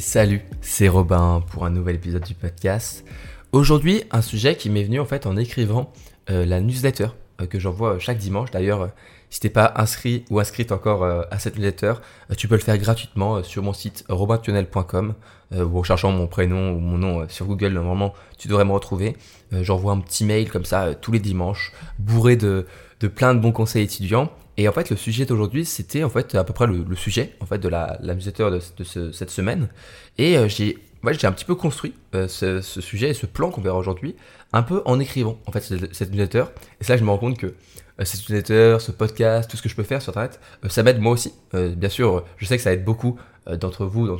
Salut, c'est Robin pour un nouvel épisode du podcast. Aujourd'hui, un sujet qui m'est venu en fait en écrivant euh, la newsletter euh, que j'envoie chaque dimanche. D'ailleurs, euh, si t'es pas inscrit ou inscrite encore à cette newsletter, tu peux le faire gratuitement sur mon site robintunnel.com ou en cherchant mon prénom ou mon nom sur Google. Normalement, tu devrais me retrouver. J'envoie un petit mail comme ça tous les dimanches, bourré de, de plein de bons conseils étudiants. Et en fait, le sujet d'aujourd'hui, c'était en fait à peu près le, sujet en fait de la, la de, cette semaine. Et euh, j'ai ouais, j'ai un petit peu construit euh, ce, sujet et ce plan qu'on verra aujourd'hui, un peu en écrivant en fait cette, cette newsletter. Et que je me rends compte que euh, cette newsletter, ce podcast, tout ce que je peux faire sur Internet, ça m'aide moi aussi. bien sûr, je sais que ça aide beaucoup d'entre vous,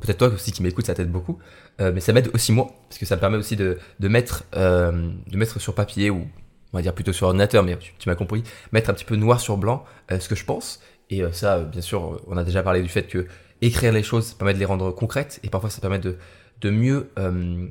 peut-être toi aussi qui m'écoute, ça t'aide beaucoup, mais ça m'aide aussi moi, parce que ça me permet aussi de, de mettre, de mettre sur papier ou on va dire plutôt sur ordinateur, mais tu, m'as compris, mettre un petit peu noir sur blanc euh, ce que je pense. Et euh, ça, bien sûr, on a déjà parlé du fait que écrire les choses, ça permet de les rendre concrètes, et parfois ça permet de, de mieux euh,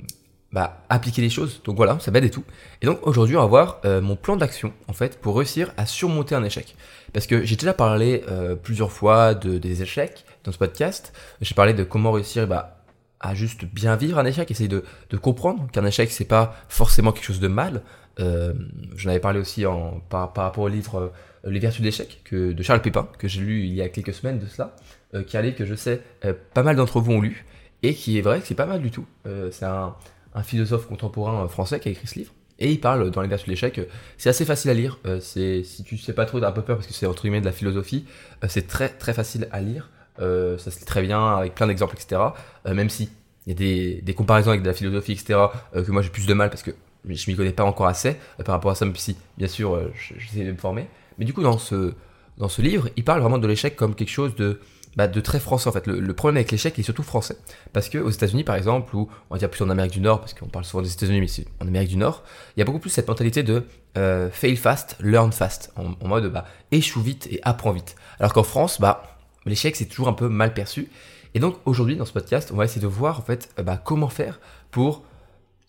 bah, appliquer les choses. Donc voilà, ça m'aide et tout. Et donc aujourd'hui, on va voir mon plan d'action, en fait, pour réussir à surmonter un échec. Parce que j'ai déjà parlé plusieurs fois de, des échecs dans ce podcast. J'ai parlé de comment réussir bah, à juste bien vivre un échec, essayer de, de comprendre qu'un échec, c'est pas forcément quelque chose de mal. Euh, J'en avais parlé aussi par, rapport au livre euh, Les Vertus d'échec de Charles Pépin, que j'ai lu il y a quelques semaines de cela, euh, qui allait que je sais euh, pas mal d'entre vous ont lu, et qui est vrai que c'est pas mal du tout. c'est un, un, philosophe contemporain français qui a écrit ce livre. Et il parle dans les vertus de l'échec, c'est assez facile à lire. si tu sais pas trop, t'as un peu peur parce que c'est entre guillemets de la philosophie. c'est très très facile à lire. ça se lit très bien avec plein d'exemples, etc. même si il y a des, comparaisons avec de la philosophie, etc. que moi j'ai plus de mal parce que je m'y connais pas encore assez euh, par rapport à ça, même si, bien sûr, euh, j'essaie de me former. Mais du coup, dans ce, dans ce livre, il parle vraiment de l'échec comme quelque chose de, bah, de très français en fait. Le, problème avec l'échec est surtout français. Parce que aux États-Unis par exemple, ou on va dire plus en Amérique du Nord, parce qu'on parle souvent des États-Unis, mais c'est en Amérique du Nord, il y a beaucoup plus cette mentalité de euh, fail fast, learn fast, en, mode bah, échoue vite et apprends vite. Alors qu'en France, bah, l'échec c'est toujours un peu mal perçu. Et donc aujourd'hui dans ce podcast, on va essayer de voir en fait bah, comment faire pour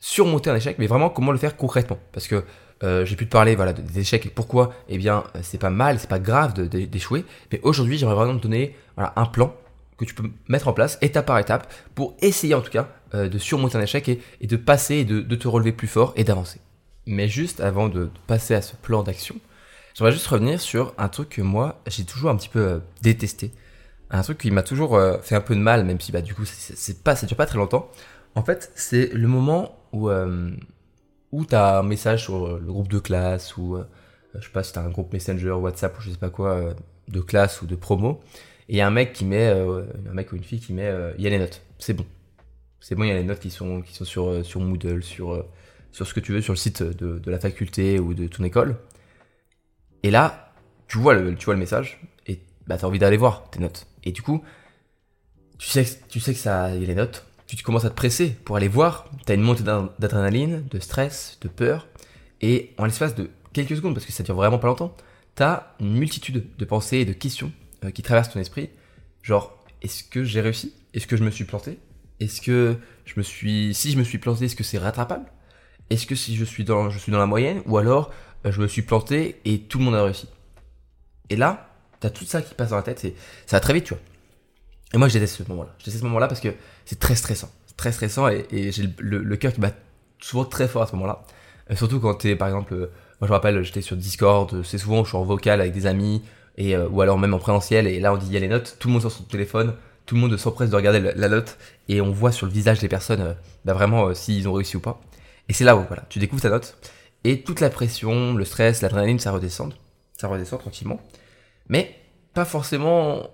surmonter un échec, mais vraiment comment le faire concrètement. Parce que euh, j'ai pu te parler voilà, des échecs et pourquoi, eh bien, euh, c'est pas mal, c'est pas grave d'échouer. Mais aujourd'hui, j'aimerais vraiment te donner voilà, un plan que tu peux mettre en place étape par étape pour essayer en tout cas euh, de surmonter un échec et, de passer et de, te relever plus fort et d'avancer. Mais juste avant de, passer à ce plan d'action, j'aimerais juste revenir sur un truc que moi j'ai toujours un petit peu détesté. Un truc qui m'a toujours fait un peu de mal, même si bah, du coup c'est pas, ça dure pas très longtemps. En fait, c'est le moment où, euh, où tu as un message sur euh, le groupe de classe ou euh, je sais pas si tu as un groupe Messenger, WhatsApp ou je sais pas quoi de classe ou de promo et il y a un mec qui met un mec ou une fille qui met il y a les notes. C'est bon. C'est bon, il y a les notes qui sont qui sont sur sur Moodle, sur sur ce que tu veux sur le site de, de la faculté ou de ton école. Et là, tu vois le tu vois le message et bah tu as envie d'aller voir tes notes. Et du coup, tu sais tu sais que ça y a les notes tu commences à te presser pour aller voir, tu as une montée d'adrénaline, de stress, de peur, et en l'espace de quelques secondes, parce que ça dure vraiment pas longtemps, tu as une multitude de pensées et de questions euh, qui traversent ton esprit, genre, est-ce que j'ai réussi? Est-ce que je me suis planté? Est-ce que je me suis... Si je me suis planté, est-ce que c'est rattrapable? Est-ce que si je suis dans, je suis dans la moyenne? Ou alors, euh, je me suis planté et tout le monde a réussi. Et là, tu as tout ça qui passe dans la tête, et ça va très vite, tu vois. Et moi, je déteste ce moment-là. Je déteste ce moment-là parce que c'est très stressant. très stressant et, j'ai le, cœur qui bat souvent très fort à ce moment-là. Euh, surtout quand tu es, par exemple, euh, moi je me rappelle, j'étais sur Discord, c'est souvent je suis en vocal avec des amis, et, euh, ou alors même en présentiel, et là on dit il y a les notes, tout le monde sur son téléphone, tout le monde s'empresse de regarder la, note, et on voit sur le visage des personnes bah, vraiment s'ils ont réussi ou pas. Et c'est là où voilà, tu découvres ta note, et toute la pression, le stress, l'adrénaline, ça redescend, ça redescend tranquillement. Mais pas forcément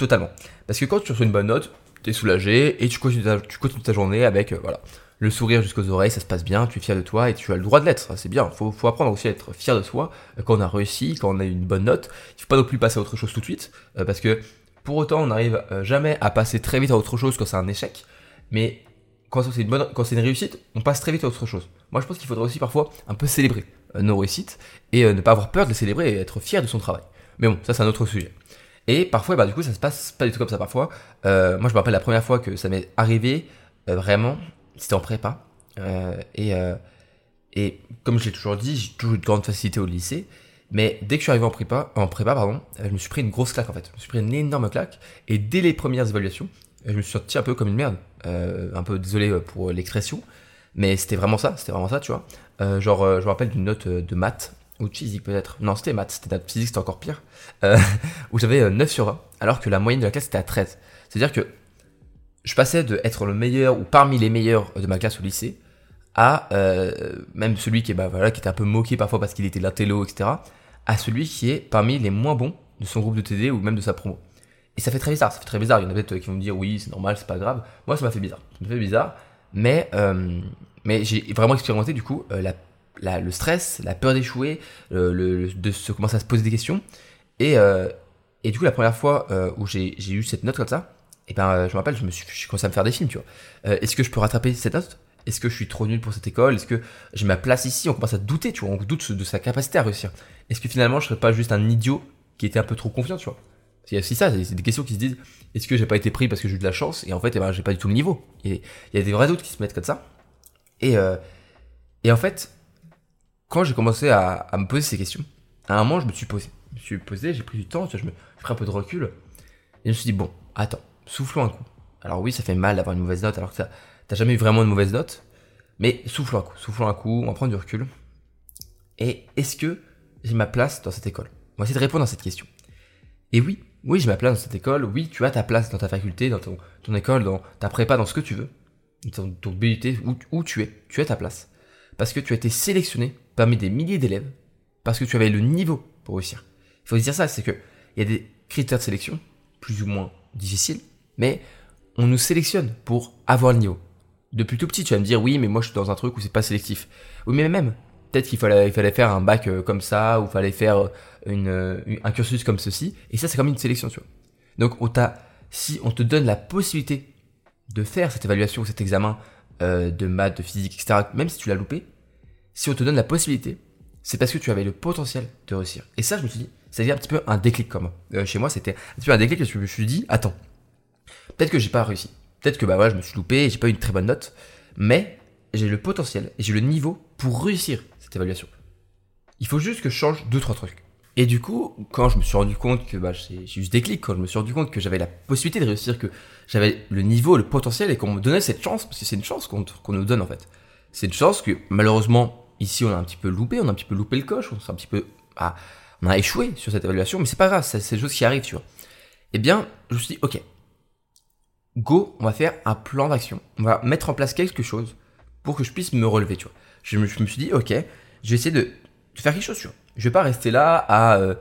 totalement. Parce que quand tu reçois une bonne note, tu es soulagé et tu continues ta, ta journée avec euh, voilà, le sourire jusqu'aux oreilles, ça se passe bien, tu es fier de toi et tu as le droit de l'être, c'est bien. Faut, faut apprendre aussi à être fier de soi euh, quand on a réussi, quand on a une bonne note. Il faut pas non plus passer à autre chose tout de suite, euh, parce que pour autant on n'arrive jamais à passer très vite à autre chose quand c'est un échec, mais quand c'est une bonne, quand c'est une réussite, on passe très vite à autre chose. Moi je pense qu'il faudrait aussi parfois un peu célébrer nos réussites et ne pas avoir peur de les célébrer et être fier de son travail. Mais bon, ça c'est un autre sujet. Et parfois, bah, du coup, ça se passe pas du tout comme ça parfois. Euh, moi, je me rappelle la première fois que ça m'est arrivé, euh, vraiment, c'était en prépa. Euh, et, et comme je l'ai toujours dit, j'ai toujours eu de grande facilité au lycée. Mais dès que je suis arrivé en prépa, en prépa pardon, je me suis pris une grosse claque en fait. Je me suis pris une énorme claque. Et dès les premières évaluations, je me suis senti un peu comme une merde. Un peu désolé pour l'expression, mais c'était vraiment ça, c'était vraiment ça, tu vois. Genre, je me rappelle d'une note de maths, ou de physique peut-être. Non, c'était maths, c'était de physique, c'était encore pire. où j'avais 9 sur 20, alors que la moyenne de la classe était à 13. C'est-à-dire que je passais de être le meilleur ou parmi les meilleurs de ma classe au lycée à même celui qui, bah, voilà, qui était un peu moqué parfois parce qu'il était l'intello, etc., à celui qui est parmi les moins bons de son groupe de TD ou même de sa promo. Et ça fait très bizarre, ça fait très bizarre. Il y en a peut-être qui vont me dire oui, c'est normal, c'est pas grave. Moi, ça m'a fait bizarre. Ça m'a fait bizarre. Mais, euh, mais j'ai vraiment expérimenté du coup euh, le stress, la peur d'échouer, de se commencer à se poser des questions. Et, euh, du coup, la première fois où j'ai eu cette note comme ça, et eh ben, je me rappelle, je me suis, commencé à me faire des films, tu vois. Est-ce que je peux rattraper cette note? Est-ce que je suis trop nul pour cette école? Est-ce que j'ai ma place ici? On commence à douter, tu vois. On doute de sa capacité à réussir. Est-ce que finalement, je serais pas juste un idiot qui était un peu trop confiant, tu vois? Il y a aussi ça, c'est des questions qui se disent est-ce que j'ai pas été pris parce que j'ai eu de la chance? Et en fait, eh ben, j'ai pas du tout le niveau. Il y a des vrais doutes qui se mettent comme ça. Euh, et en fait, quand j'ai commencé à, me poser ces questions, à un moment, je me suis posé. Je me suis posé, j'ai pris du temps, je me j'ai pris un peu de recul. Et je me suis dit bon, attends, soufflons un coup. Alors oui, ça fait mal d'avoir une mauvaise note alors que t'as jamais eu vraiment une mauvaise note. Mais soufflons un coup, soufflons un coup, on va prendre du recul. Et est-ce que j'ai ma place dans cette école? On va essayer de répondre à cette question. Et oui, oui, j'ai ma place dans cette école, oui, tu as ta place dans ta faculté, dans ton, école, dans ta prépa, dans ce que tu veux, dans ton BUT, où tu es, tu as ta place. Parce que tu as été sélectionné parmi des milliers d'élèves, parce que tu avais le niveau pour réussir. Il faut se dire ça, c'est que il y a des critères de sélection, plus ou moins difficiles, mais on nous sélectionne pour avoir le niveau. Depuis tout petit, tu vas me dire, oui, mais moi je suis dans un truc où c'est pas sélectif. Oui, mais même, peut-être qu'il fallait, faire un bac euh, comme ça, ou fallait faire une, euh, un cursus comme ceci, et ça c'est comme une sélection, tu vois. Donc on si on te donne la possibilité de faire cette évaluation, cet examen euh, de maths, de physique, etc., même si tu l'as loupé, si on te donne la possibilité, c'est parce que tu avais le potentiel de réussir. Et ça, je me suis dit, c'est un petit peu un déclic comme euh, chez moi, c'était un petit peu un déclic parce que je me suis dit, attends, peut-être que j'ai pas réussi, peut-être que bah je me suis loupé, j'ai pas eu une très bonne note, mais j'ai le potentiel et j'ai le niveau pour réussir cette évaluation. Il faut juste que je change deux trois trucs. Et du coup, quand je me suis rendu compte que bah, j'ai juste des clics, quand je me suis rendu compte que j'avais la possibilité de réussir, que j'avais le niveau, le potentiel et qu'on me donnait cette chance, parce que c'est une chance qu'on nous donne en fait. C'est une chance que malheureusement, ici on a un petit peu loupé, on a un petit peu loupé le coche, on, un petit peu, ah, on a échoué sur cette évaluation, mais c'est pas grave, c'est des choses qui arrivent, tu vois. Eh bien, je me suis dit, ok, go, on va faire un plan d'action, on va mettre en place quelque chose pour que je puisse me relever, tu vois. Je me, je me suis dit, ok, je vais essayer de, de faire quelque chose, tu vois je vais pas rester là à, euh,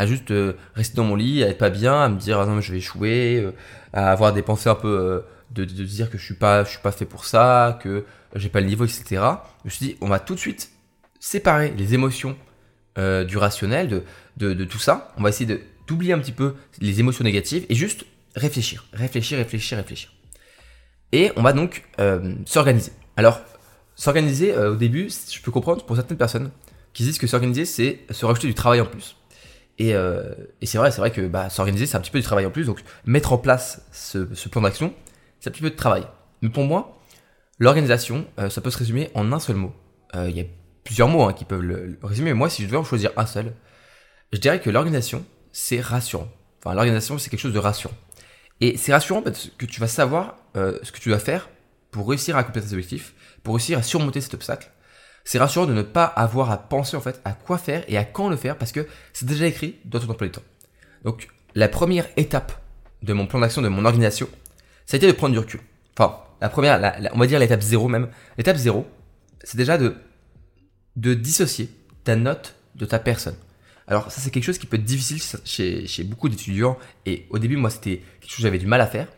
juste euh, rester dans mon lit, à être pas bien, à me dire ah non je vais échouer, euh, à avoir des pensées un peu de, dire que je suis pas je suis pas fait pour ça, que j'ai pas le niveau, etc. Je me suis dit on va tout de suite séparer les émotions du rationnel, de, tout ça. On va essayer d'oublier un petit peu les émotions négatives et juste réfléchir, réfléchir, réfléchir, réfléchir. Et on va donc s'organiser. Alors s'organiser au début, je peux comprendre pour certaines personnes qui disent que s'organiser, c'est se rajouter du travail en plus. Et, euh, et c'est vrai, c'est vrai que bah, s'organiser, c'est un petit peu du travail en plus. Donc mettre en place ce, ce plan d'action, c'est un petit peu de travail. Mais pour moi, l'organisation, euh, ça peut se résumer en un seul mot. Euh, il y a plusieurs mots hein, qui peuvent le, résumer. Mais moi, si je devais en choisir un seul, je dirais que l'organisation, c'est rassurant. Enfin, l'organisation, c'est quelque chose de rassurant. Et c'est rassurant parce que tu vas savoir ce que tu dois faire pour réussir à accomplir tes objectifs, pour réussir à surmonter cet obstacle c'est rassurant de ne pas avoir à penser en fait à quoi faire et à quand le faire parce que c'est déjà écrit dans ton emploi du temps. Donc la première étape de mon plan d'action, de mon organisation, ça a été de prendre du recul. Enfin, la première, on va dire l'étape zéro même. L'étape zéro, c'est déjà de, de dissocier ta note de ta personne. Alors ça c'est quelque chose qui peut être difficile chez, chez beaucoup d'étudiants et au début moi c'était quelque chose que j'avais du mal à faire.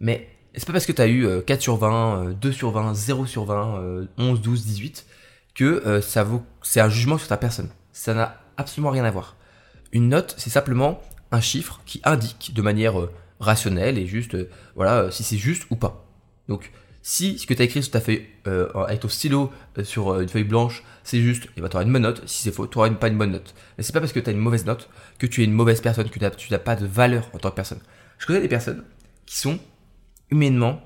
Mais c'est pas parce que tu as eu 4 sur 20, 2 sur 20, 0 sur 20, 11, 12, 18 que euh, ça c'est un jugement sur ta personne. Ça n'a absolument rien à voir. Une note, c'est simplement un chiffre qui indique de manière euh, rationnelle et juste, euh, voilà, si c'est juste ou pas. Donc, si ce que tu as écrit sur ta feuille, avec ton stylo sur une feuille blanche, c'est juste, et eh ben, tu auras une bonne note. Si c'est faux, tu auras pas une bonne note. Mais c'est pas parce que tu as une mauvaise note que tu es une mauvaise personne, que tu n'as pas de valeur en tant que personne. Je connais des personnes qui sont humainement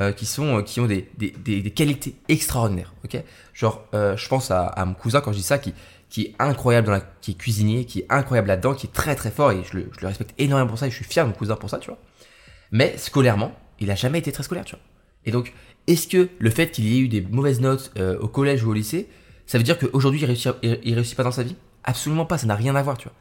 euh, qui sont euh, qui ont des, des, des, qualités extraordinaires ok? Genre euh, je pense à, mon cousin quand je dis ça qui qui est incroyable dans qui est cuisinier qui est incroyable là-dedans qui est très très fort et je le, respecte énormément pour ça et je suis fier de mon cousin pour ça tu vois mais scolairement il a jamais été très scolaire, tu vois. Et donc, est-ce que le fait qu'il y ait eu des mauvaises notes au collège ou au lycée, ça veut dire qu'aujourd'hui il réussit, il, réussit pas dans sa vie? Absolument pas, ça n'a rien à voir, tu vois.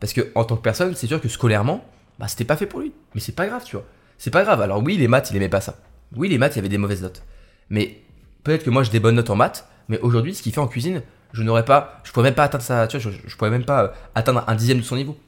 Parce que en tant que personne, c'est sûr que scolairement, bah c'était pas fait pour lui. Mais c'est pas grave, tu vois. C'est pas grave. Alors oui, les maths, il aimait pas ça. Oui, les maths, il y avait des mauvaises notes. Mais peut-être que moi j'ai des bonnes notes en maths, mais aujourd'hui, ce qu'il fait en cuisine, je n'aurais pas, je pourrais même pas atteindre ça, tu vois, je, je pourrais même pas euh, atteindre un dixième de son niveau.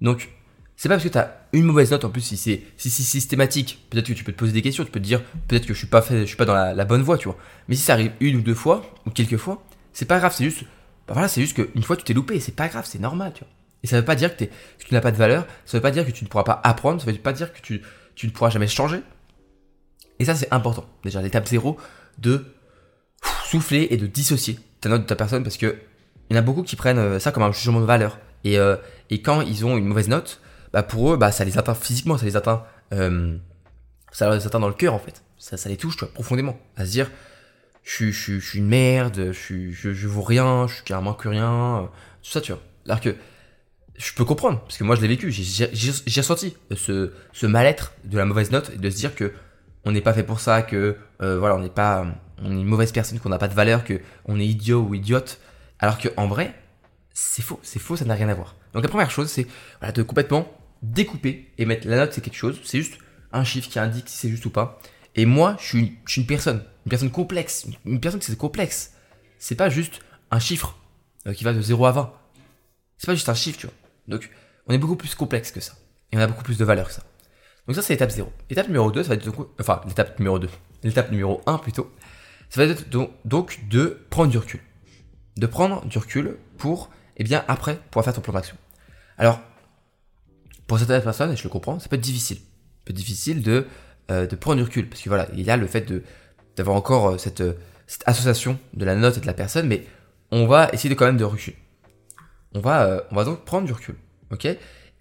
Donc, c'est pas parce que tu as une mauvaise note en plus si c'est si, systématique peut-être que tu peux te poser des questions tu peux te dire peut-être que je suis pas fait je suis pas dans la, bonne voie tu vois mais si ça arrive une ou deux fois ou quelques fois c'est pas grave c'est juste bah voilà c'est juste qu'une fois tu t'es loupé c'est pas grave c'est normal tu vois et ça veut pas dire que, tu n'as pas de valeur ça veut pas dire que tu ne pourras pas apprendre ça veut pas dire que tu, tu ne pourras jamais changer et ça c'est important déjà l'étape zéro de souffler et de dissocier ta note de ta personne parce que il y en a beaucoup qui prennent euh, ça comme un jugement de valeur et, euh, et quand ils ont une mauvaise note bah pour eux, bah, ça les atteint physiquement, ça les atteint, euh, ça les atteint dans le cœur en fait. Ça, ça les touche, tu profondément. À se dire, je, je, je suis une merde, je, je, je vaux rien, je suis carrément que rien, euh, tout ça, tu vois. Alors que je peux comprendre, parce que moi je l'ai vécu, j'ai ressenti ce, ce mal-être de la mauvaise note et de se dire que on n'est pas fait pour ça, que euh, voilà, on n'est pas, est une mauvaise personne, qu'on n'a pas de valeur, que on est idiot ou idiote. Alors que en vrai, c'est faux, c'est faux, ça n'a rien à voir. Donc la première chose, c'est voilà, de complètement découper et mettre la note, c'est quelque chose, c'est juste un chiffre qui indique si c'est juste ou pas. Et moi, je suis, une, je suis une personne, une personne complexe, une personne qui c'est complexe. C'est pas juste un chiffre euh, qui va de 0 à 20. C'est pas juste un chiffre, tu vois. Donc, on est beaucoup plus complexe que ça. Et on a beaucoup plus de valeur que ça. Donc ça, c'est l'étape 0. L'étape numéro 2, ça va être enfin, l'étape numéro 2. L'étape numéro 1 plutôt. Ça va être donc de prendre du recul. De prendre du recul pour, eh bien, après, pouvoir faire ton plan d'action. Alors, pour certaines personnes, et je le comprends, ça peut être difficile. Ça peut être difficile de, euh, de prendre du recul. Parce que voilà, il y a le fait de, d'avoir encore euh, cette, euh, cette association de la note et de la personne, mais on va essayer de quand même de recul. On va, on va donc prendre du recul. Ok?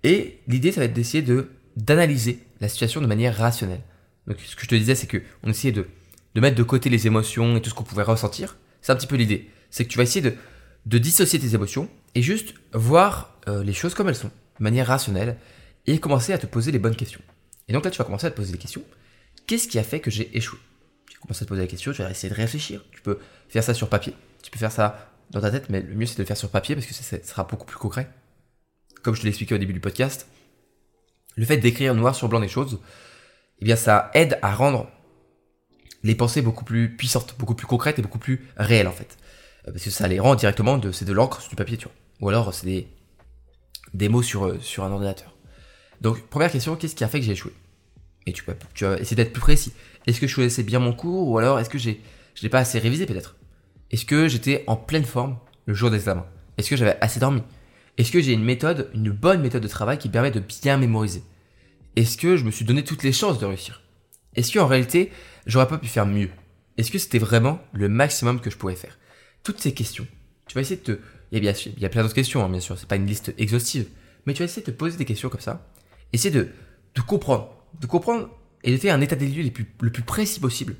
Et l'idée, ça va être d'essayer de, d'analyser la situation de manière rationnelle. Donc ce que je te disais, c'est que on essayait de, de mettre de côté les émotions et tout ce qu'on pouvait ressentir. C'est un petit peu l'idée. C'est que tu vas essayer de, dissocier tes émotions et juste voir les choses comme elles sont, de manière rationnelle, et commencer à te poser les bonnes questions. Et donc là, tu vas commencer à te poser des questions. Qu'est-ce qui a fait que j'ai échoué? Tu commences à te poser la question, tu vas essayer de réfléchir. Tu peux faire ça sur papier, tu peux faire ça dans ta tête, mais le mieux c'est de le faire sur papier parce que ça, sera beaucoup plus concret. Comme je te l'expliquais au début du podcast, le fait d'écrire noir sur blanc des choses, eh bien ça aide à rendre les pensées beaucoup plus puissantes, beaucoup plus concrètes et beaucoup plus réelles en fait. Euh, parce que ça les rend directement de, c'est de l'encre sur du papier, tu vois. Ou alors c'est des, mots sur, euh, sur un ordinateur. Donc, première question, qu'est-ce qui a fait que j'ai échoué? Et tu, peux, tu vas essayer d'être plus précis. Est-ce que je choisissais bien mon cours ou alors est-ce que j'ai, je l'ai pas assez révisé peut-être? Est-ce que j'étais en pleine forme le jour des examens Est-ce que j'avais assez dormi? Est-ce que j'ai une méthode, une bonne méthode de travail qui permet de bien mémoriser? Est-ce que je me suis donné toutes les chances de réussir? Est-ce qu'en réalité, j'aurais pas pu faire mieux? Est-ce que c'était vraiment le maximum que je pouvais faire? Toutes ces questions, tu vas essayer de te... Il y a, il y a plein d'autres questions, hein, bien sûr, c'est pas une liste exhaustive, mais tu vas essayer de te poser des questions comme ça essayer de, de comprendre, de comprendre et de faire un état des lieux plus, le plus précis possible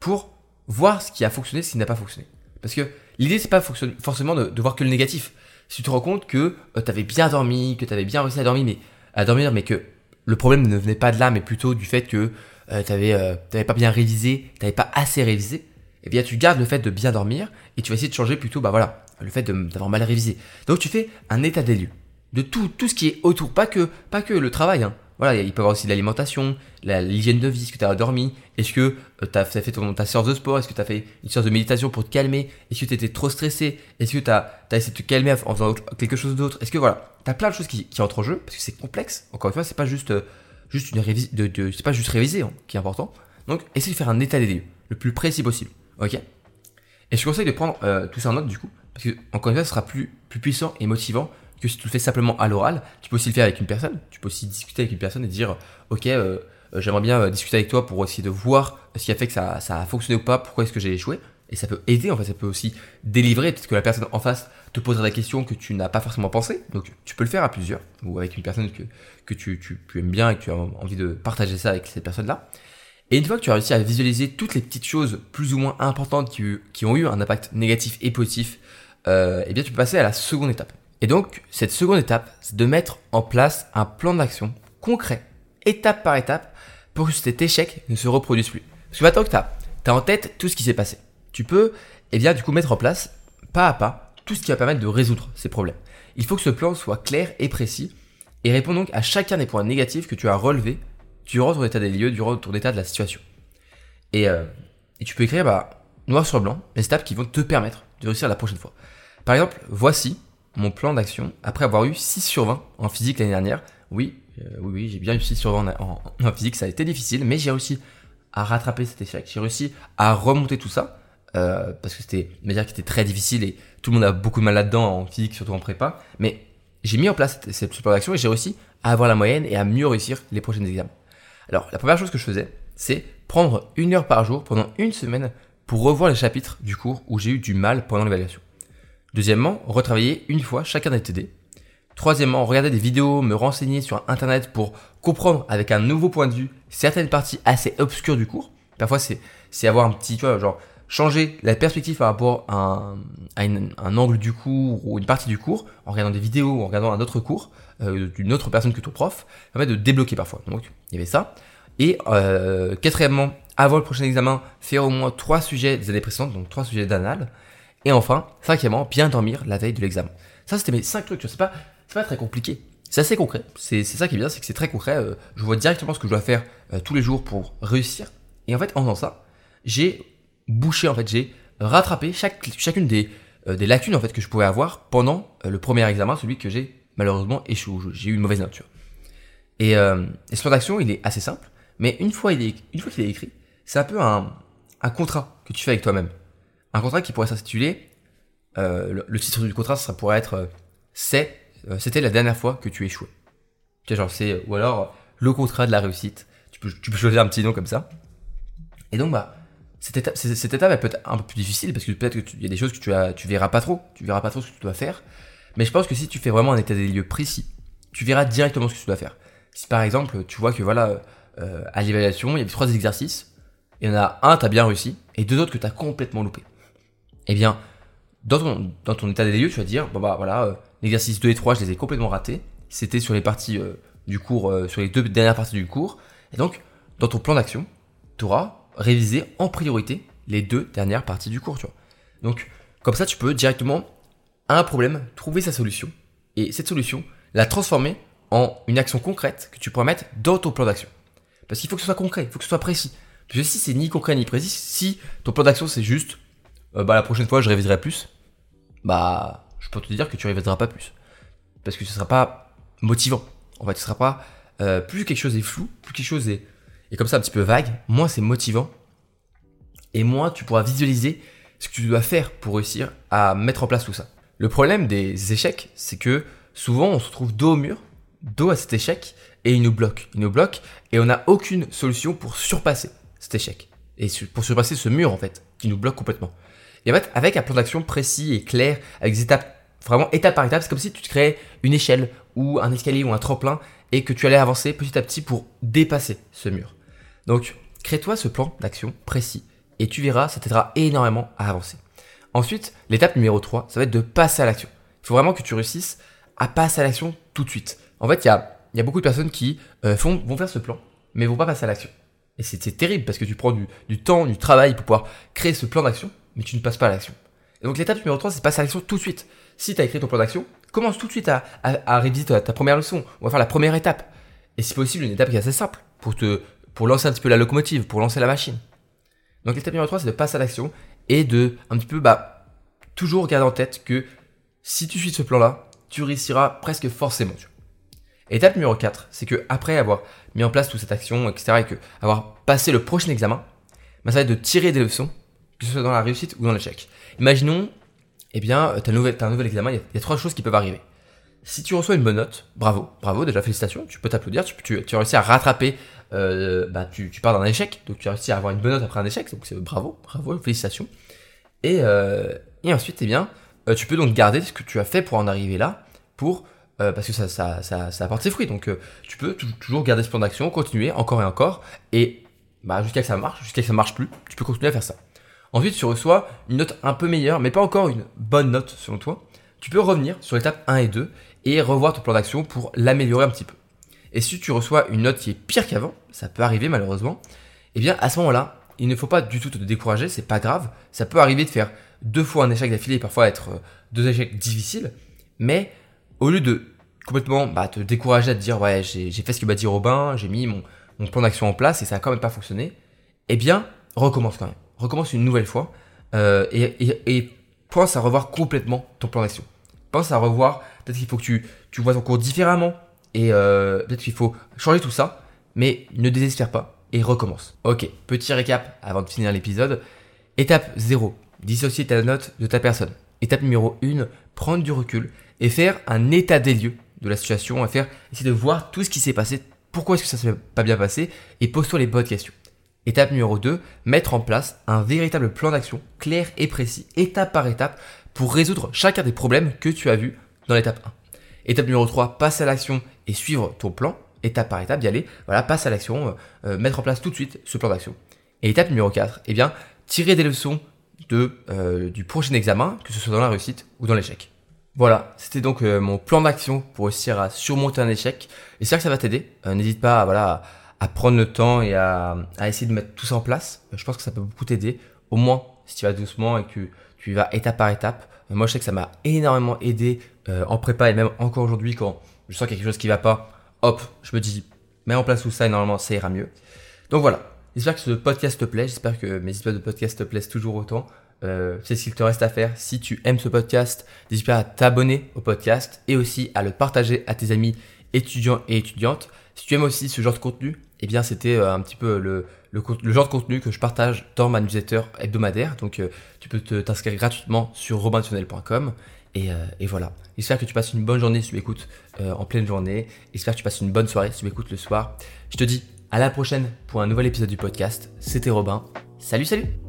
pour voir ce qui a fonctionné, ce qui n'a pas fonctionné. Parce que l'idée, c'est pas forcément de, de, voir que le négatif. Si tu te rends compte que euh, tu avais bien dormi, que tu avais bien réussi à dormir, mais, à dormir, mais que le problème ne venait pas de là, mais plutôt du fait que euh, tu euh, pas bien révisé, tu n'avais pas assez révisé, eh bien tu gardes le fait de bien dormir et tu vas essayer de changer plutôt, bah voilà, le fait d'avoir mal révisé. Donc tu fais un état des lieux de tout, tout ce qui est autour, pas que, pas que le travail. Hein. Voilà, il peut y avoir aussi l'alimentation, l'hygiène de vie, est-ce que tu as dormi, est-ce que euh, tu as, fait ton, ta séance de sport, est-ce que tu as fait une séance de méditation pour te calmer, est-ce que tu étais trop stressé, est-ce que tu as, essayé de te calmer en faisant quelque chose d'autre, est-ce que voilà, tu as plein de choses qui, entrent en jeu, parce que c'est complexe, encore une fois, c'est pas juste, euh, juste une révision, de, de c'est pas juste réviser hein, qui est important. Donc, essaye de faire un état des lieux, le plus précis possible, ok? Et je te conseille de prendre euh, tout ça en note du coup, parce que encore une fois, ce sera plus, plus puissant et motivant que si tu le fais simplement à l'oral, tu peux aussi le faire avec une personne. Tu peux aussi discuter avec une personne et dire, ok, euh, euh, j'aimerais bien euh, discuter avec toi pour essayer de voir ce qui a fait que ça, a fonctionné ou pas, pourquoi est-ce que j'ai échoué. Et ça peut aider, en fait, ça peut aussi délivrer, peut-être que la personne en face te posera des questions que tu n'as pas forcément pensé. Donc tu peux le faire à plusieurs, ou avec une personne que, que tu, tu, tu aimes bien et que tu as envie de partager ça avec cette personne-là. Et une fois que tu as réussi à visualiser toutes les petites choses plus ou moins importantes qui, qui ont eu un impact négatif et positif, euh, eh bien tu peux passer à la seconde étape. Et donc, cette seconde étape, c'est de mettre en place un plan d'action concret, étape par étape, pour que cet échec ne se reproduise plus. Parce que maintenant que tu as, en tête tout ce qui s'est passé, tu peux, eh bien, du coup, mettre en place, pas à pas, tout ce qui va permettre de résoudre ces problèmes. Il faut que ce plan soit clair et précis et répond donc à chacun des points négatifs que tu as relevés durant ton état des lieux, durant ton état de la situation. Et, euh, et tu peux écrire bah, noir sur blanc les étapes qui vont te permettre de réussir la prochaine fois. Par exemple, voici mon plan d'action après avoir eu 6 sur 20 en physique l'année dernière. Oui, euh, oui, oui, j'ai bien eu 6 sur 20 en, physique, ça a été difficile, mais j'ai réussi à rattraper cet échec. J'ai réussi à remonter tout ça. Euh, parce que c'était une matière qui était très difficile et tout le monde a beaucoup de mal là-dedans en physique, surtout en prépa. Mais j'ai mis en place cette, plan d'action et j'ai réussi à avoir la moyenne et à mieux réussir les prochains examens. Alors, la première chose que je faisais, c'est prendre une heure par jour pendant une semaine pour revoir les chapitres du cours où j'ai eu du mal pendant l'évaluation. Deuxièmement, retravailler une fois chacun des TD. Troisièmement, regarder des vidéos, me renseigner sur Internet pour comprendre avec un nouveau point de vue certaines parties assez obscures du cours. Parfois, c'est, avoir un petit, tu vois, genre, changer la perspective par rapport à, un, angle du cours ou une partie du cours, en regardant des vidéos ou en regardant un autre cours euh, d'une autre personne que ton prof, permet de débloquer parfois. Donc il y avait ça. Et euh, quatrièmement, avant le prochain examen, faire au moins trois sujets des années précédentes, donc trois sujets d'anal. Et enfin, cinquièmement, bien dormir la veille de l'examen. Ça, c'était mes cinq trucs. C'est pas, pas très compliqué. C'est assez concret. C'est, ça qui est bien, c'est que c'est très concret. Euh, je vois directement ce que je dois faire tous les jours pour réussir. Et en fait, en faisant ça, j'ai bouché en fait, j'ai rattrapé chaque, chacune des, euh, des lacunes en fait que je pouvais avoir pendant euh, le premier examen, celui que j'ai malheureusement échoué, j'ai eu une mauvaise nature. Et, euh, et ce plan d'action, il est assez simple, mais une fois il est, une fois qu'il est écrit, c'est un peu un, un contrat que tu fais avec toi-même. Un contrat qui pourrait s'intituler, euh, le, titre du contrat, ça pourrait être c'est, c'était la dernière fois que tu échouais. Tu genre ou alors le contrat de la réussite. Tu peux, choisir un petit nom comme ça. Et donc bah cette étape, cette elle peut être un peu plus difficile parce que peut-être qu'il y a des choses que tu, as, tu verras pas trop, tu verras pas trop ce que tu dois faire. Mais je pense que si tu fais vraiment un état des lieux précis, tu verras directement ce que tu dois faire. Si par exemple tu vois que voilà, euh, à l'évaluation, il y avait trois exercices, il y en a un, tu as bien réussi, et deux autres que tu as complètement loupé. Eh bien, dans ton, dans ton état des lieux, tu vas dire, bon bah voilà, euh, l'exercice 2 et 3, je les ai complètement ratés. C'était sur les parties euh, du cours, sur les deux dernières parties du cours. Et donc, dans ton plan d'action, tu auras réviser en priorité les deux dernières parties du cours. Donc, comme ça, tu peux directement, à un problème, trouver sa solution. Et cette solution, la transformer en une action concrète que tu pourras mettre dans ton plan d'action. Parce qu'il faut que ce soit concret, il faut que ce soit précis. Parce que si c'est ni concret ni précis, si ton plan d'action c'est juste, euh, bah la prochaine fois je réviserai plus, bah je peux te dire que tu réviseras pas plus. Parce que ce sera pas motivant. En fait, ce sera pas, euh, plus quelque chose est flou, plus quelque chose est et comme ça un petit peu vague, moins c'est motivant et moins tu pourras visualiser ce que tu dois faire pour réussir à mettre en place tout ça. Le problème des échecs, c'est que souvent on se trouve dos au mur, dos à cet échec et il nous bloque. Il nous bloque et on n'a aucune solution pour surpasser cet échec et pour surpasser ce mur en fait qui nous bloque complètement. Et en fait, avec un plan d'action précis et clair, avec des étapes vraiment étape par étape, c'est comme si tu te créais une échelle ou un escalier ou un tremplin et que tu allais avancer petit à petit pour dépasser ce mur. Donc, crée-toi ce plan d'action précis et tu verras, ça t'aidera énormément à avancer. Ensuite, l'étape numéro 3, ça va être de passer à l'action. Il faut vraiment que tu réussisses à passer à l'action tout de suite. En fait, il y a, beaucoup de personnes qui euh, font, vont faire ce plan, mais vont pas passer à l'action. Et c'est terrible parce que tu prends du, du, temps, du travail pour pouvoir créer ce plan d'action, mais tu ne passes pas à l'action. Donc l'étape numéro 3, c'est passer à l'action tout de suite. Si tu as écrit ton plan d'action, commence tout de suite à, à, réviser ta, ta, première leçon. On va faire la première étape. Et si possible, une étape qui est assez simple pour te pour lancer un petit peu la locomotive, pour lancer la machine. Donc l'étape numéro 3, c'est de passer à l'action et de un petit peu bah, toujours garder en tête que si tu suis ce plan-là, tu réussiras presque forcément. Étape numéro 4, c'est que après avoir mis en place toute cette action, etc., et que avoir passé le prochain examen, bah, ça va être de tirer des leçons, que ce soit dans la réussite ou dans l'échec. Imaginons, eh bien, tu as, un nouvel examen, il y, a, trois choses qui peuvent arriver. Si tu reçois une bonne note, bravo, bravo, déjà félicitations, tu peux t'applaudir, tu, as réussi à rattraper euh, bah, tu, pars d'un échec, donc tu as réussi à avoir une bonne note après un échec, donc c'est bravo, bravo, félicitations. Et, euh, ensuite, eh bien, euh, tu peux donc garder ce que tu as fait pour en arriver là, pour parce que ça, ça, ça, ça, apporte ses fruits. Donc tu peux toujours garder ce plan d'action, continuer encore et encore, et bah, jusqu'à que ça marche, jusqu'à que ça marche plus, tu peux continuer à faire ça. Ensuite, tu reçois une note un peu meilleure, mais pas encore une bonne note selon toi. Tu peux revenir sur l'étape 1 et 2 et revoir ton plan d'action pour l'améliorer un petit peu. Et si tu reçois une note qui est pire qu'avant, ça peut arriver malheureusement, eh bien à ce moment-là, il ne faut pas du tout te décourager, c'est pas grave. Ça peut arriver de faire deux fois un échec d'affilée et parfois être euh, deux échecs difficiles, mais au lieu de complètement bah, te décourager à te dire ouais j'ai fait ce que m'a dit Robin, j'ai mis mon, plan d'action en place et ça a quand même pas fonctionné, eh bien recommence quand même, recommence une nouvelle fois euh, et, pense à revoir complètement ton plan d'action. Pense à revoir, peut-être qu'il faut que tu, vois ton cours différemment et euh, peut-être qu'il faut changer tout ça, mais ne désespère pas et recommence. Ok, petit récap avant de finir l'épisode. Étape 0, dissocier ta note de ta personne. Étape numéro 1, prendre du recul et faire un état des lieux de la situation, à faire essayer de voir tout ce qui s'est passé, pourquoi est-ce que ça s'est pas bien passé et pose-toi les bonnes questions. Étape numéro 2, mettre en place un véritable plan d'action clair et précis, étape par étape, pour résoudre chacun des problèmes que tu as vus dans l'étape 1. Étape numéro 3, passer à l'action et suivre ton plan, étape par étape, d'y aller, voilà, passe à l'action, euh, euh, mettre en place tout de suite ce plan d'action. Et étape numéro 4, eh bien, tirer des leçons de, euh, du prochain examen, que ce soit dans la réussite ou dans l'échec. Voilà, c'était donc mon plan d'action pour réussir à surmonter un échec. J'espère que ça va t'aider. N'hésite pas à, voilà, à prendre le temps et à, à, essayer de mettre tout ça en place. Je pense que ça peut beaucoup t'aider. Au moins, si tu vas doucement et que tu vas étape par étape. Moi, je sais que ça m'a énormément aidé en prépa et même encore aujourd'hui quand je sens quelque chose qui va pas hop, je me dis, mets en place tout ça et normalement ça ira mieux. Donc voilà, j'espère que ce podcast te plaît, j'espère que mes épisodes de podcast te plaisent toujours autant. Euh, c'est ce qu'il te reste à faire. Si tu aimes ce podcast, n'hésite pas à t'abonner au podcast et aussi à le partager à tes amis étudiants et étudiantes. Si tu aimes aussi ce genre de contenu, eh bien c'était euh, un petit peu le, genre de contenu que je partage dans ma newsletter hebdomadaire. Donc euh, tu peux t'inscrire gratuitement sur robintionnel.com. Euh, et, voilà. J'espère que tu passes une bonne journée si tu m'écoutes en pleine journée. J'espère que tu passes une bonne soirée si tu m'écoutes le soir. Je te dis à la prochaine pour un nouvel épisode du podcast. C'était Robin. Salut, salut